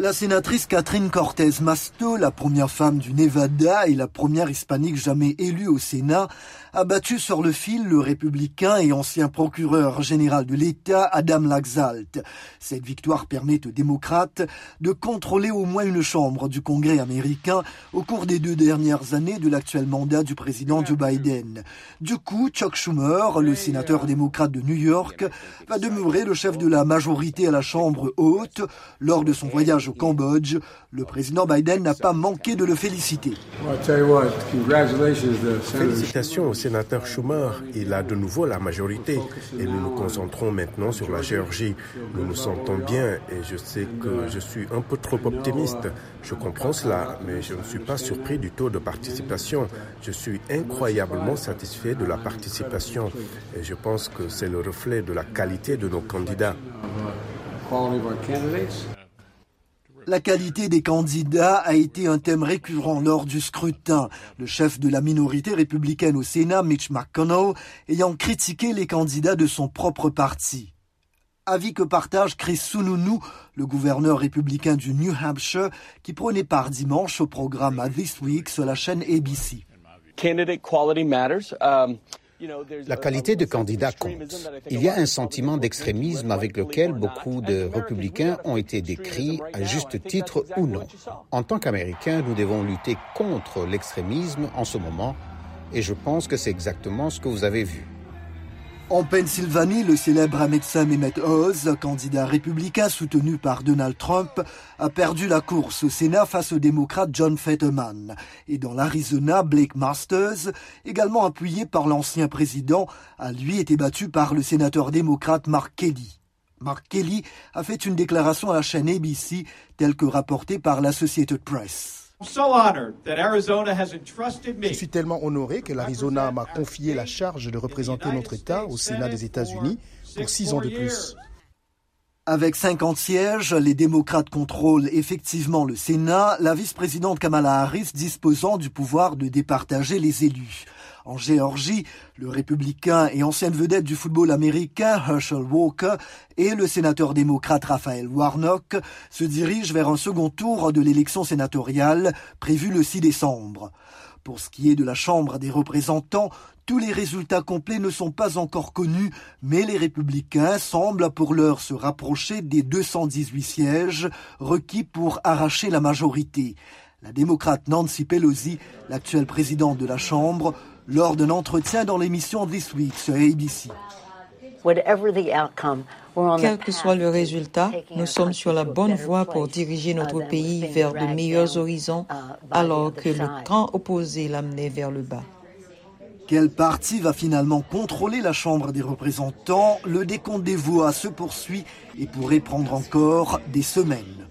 La sénatrice Catherine Cortez Masto, la première femme du Nevada et la première hispanique jamais élue au Sénat, a battu sur le fil le républicain et ancien procureur général de l'État Adam Laxalt. Cette victoire permet aux démocrates de contrôler au moins une chambre du Congrès américain au cours des deux dernières années de l'actuel mandat du président Joe Biden. Du coup, Chuck Schumer, le sénateur démocrate de New York, va demeurer le chef de la majorité à la Chambre haute lors de son voyage au Cambodge, le président Biden n'a pas manqué de le féliciter. Félicitations au sénateur Schumer. Il a de nouveau la majorité et nous nous concentrons maintenant sur la Géorgie. Nous nous sentons bien et je sais que je suis un peu trop optimiste. Je comprends cela, mais je ne suis pas surpris du taux de participation. Je suis incroyablement satisfait de la participation et je pense que c'est le reflet de la qualité de nos candidats. La qualité des candidats a été un thème récurrent lors du scrutin. Le chef de la minorité républicaine au Sénat, Mitch McConnell, ayant critiqué les candidats de son propre parti. Avis que partage Chris Sununu, le gouverneur républicain du New Hampshire, qui prenait part dimanche au programme This Week sur la chaîne ABC. Candidate quality matters. Um, la qualité de candidat compte. Il y a un sentiment d'extrémisme avec lequel beaucoup de républicains ont été décrits, à juste titre ou non. En tant qu'Américains, nous devons lutter contre l'extrémisme en ce moment, et je pense que c'est exactement ce que vous avez vu. En Pennsylvanie, le célèbre médecin Mehmet Oz, candidat républicain soutenu par Donald Trump, a perdu la course au Sénat face au démocrate John Fetterman. Et dans l'Arizona, Blake Masters, également appuyé par l'ancien président, a lui été battu par le sénateur démocrate Mark Kelly. Mark Kelly a fait une déclaration à la chaîne ABC, telle que rapportée par l'Associated Press. Je suis tellement honoré que l'Arizona m'a confié la charge de représenter notre État au Sénat des États-Unis pour six ans de plus. Avec 50 sièges, les démocrates contrôlent effectivement le Sénat, la vice-présidente Kamala Harris disposant du pouvoir de départager les élus. En Géorgie, le républicain et ancienne vedette du football américain Herschel Walker et le sénateur démocrate Raphaël Warnock se dirigent vers un second tour de l'élection sénatoriale prévue le 6 décembre. Pour ce qui est de la Chambre des représentants, tous les résultats complets ne sont pas encore connus, mais les républicains semblent pour l'heure se rapprocher des 218 sièges requis pour arracher la majorité. La démocrate Nancy Pelosi, l'actuelle présidente de la Chambre, lors d'un entretien dans l'émission This Week sur ABC. Quel que soit le résultat, nous sommes sur la bonne voie pour diriger notre pays vers de meilleurs horizons alors que le camp opposé l'amenait vers le bas. Quel parti va finalement contrôler la Chambre des représentants? Le décompte des voix se poursuit et pourrait prendre encore des semaines.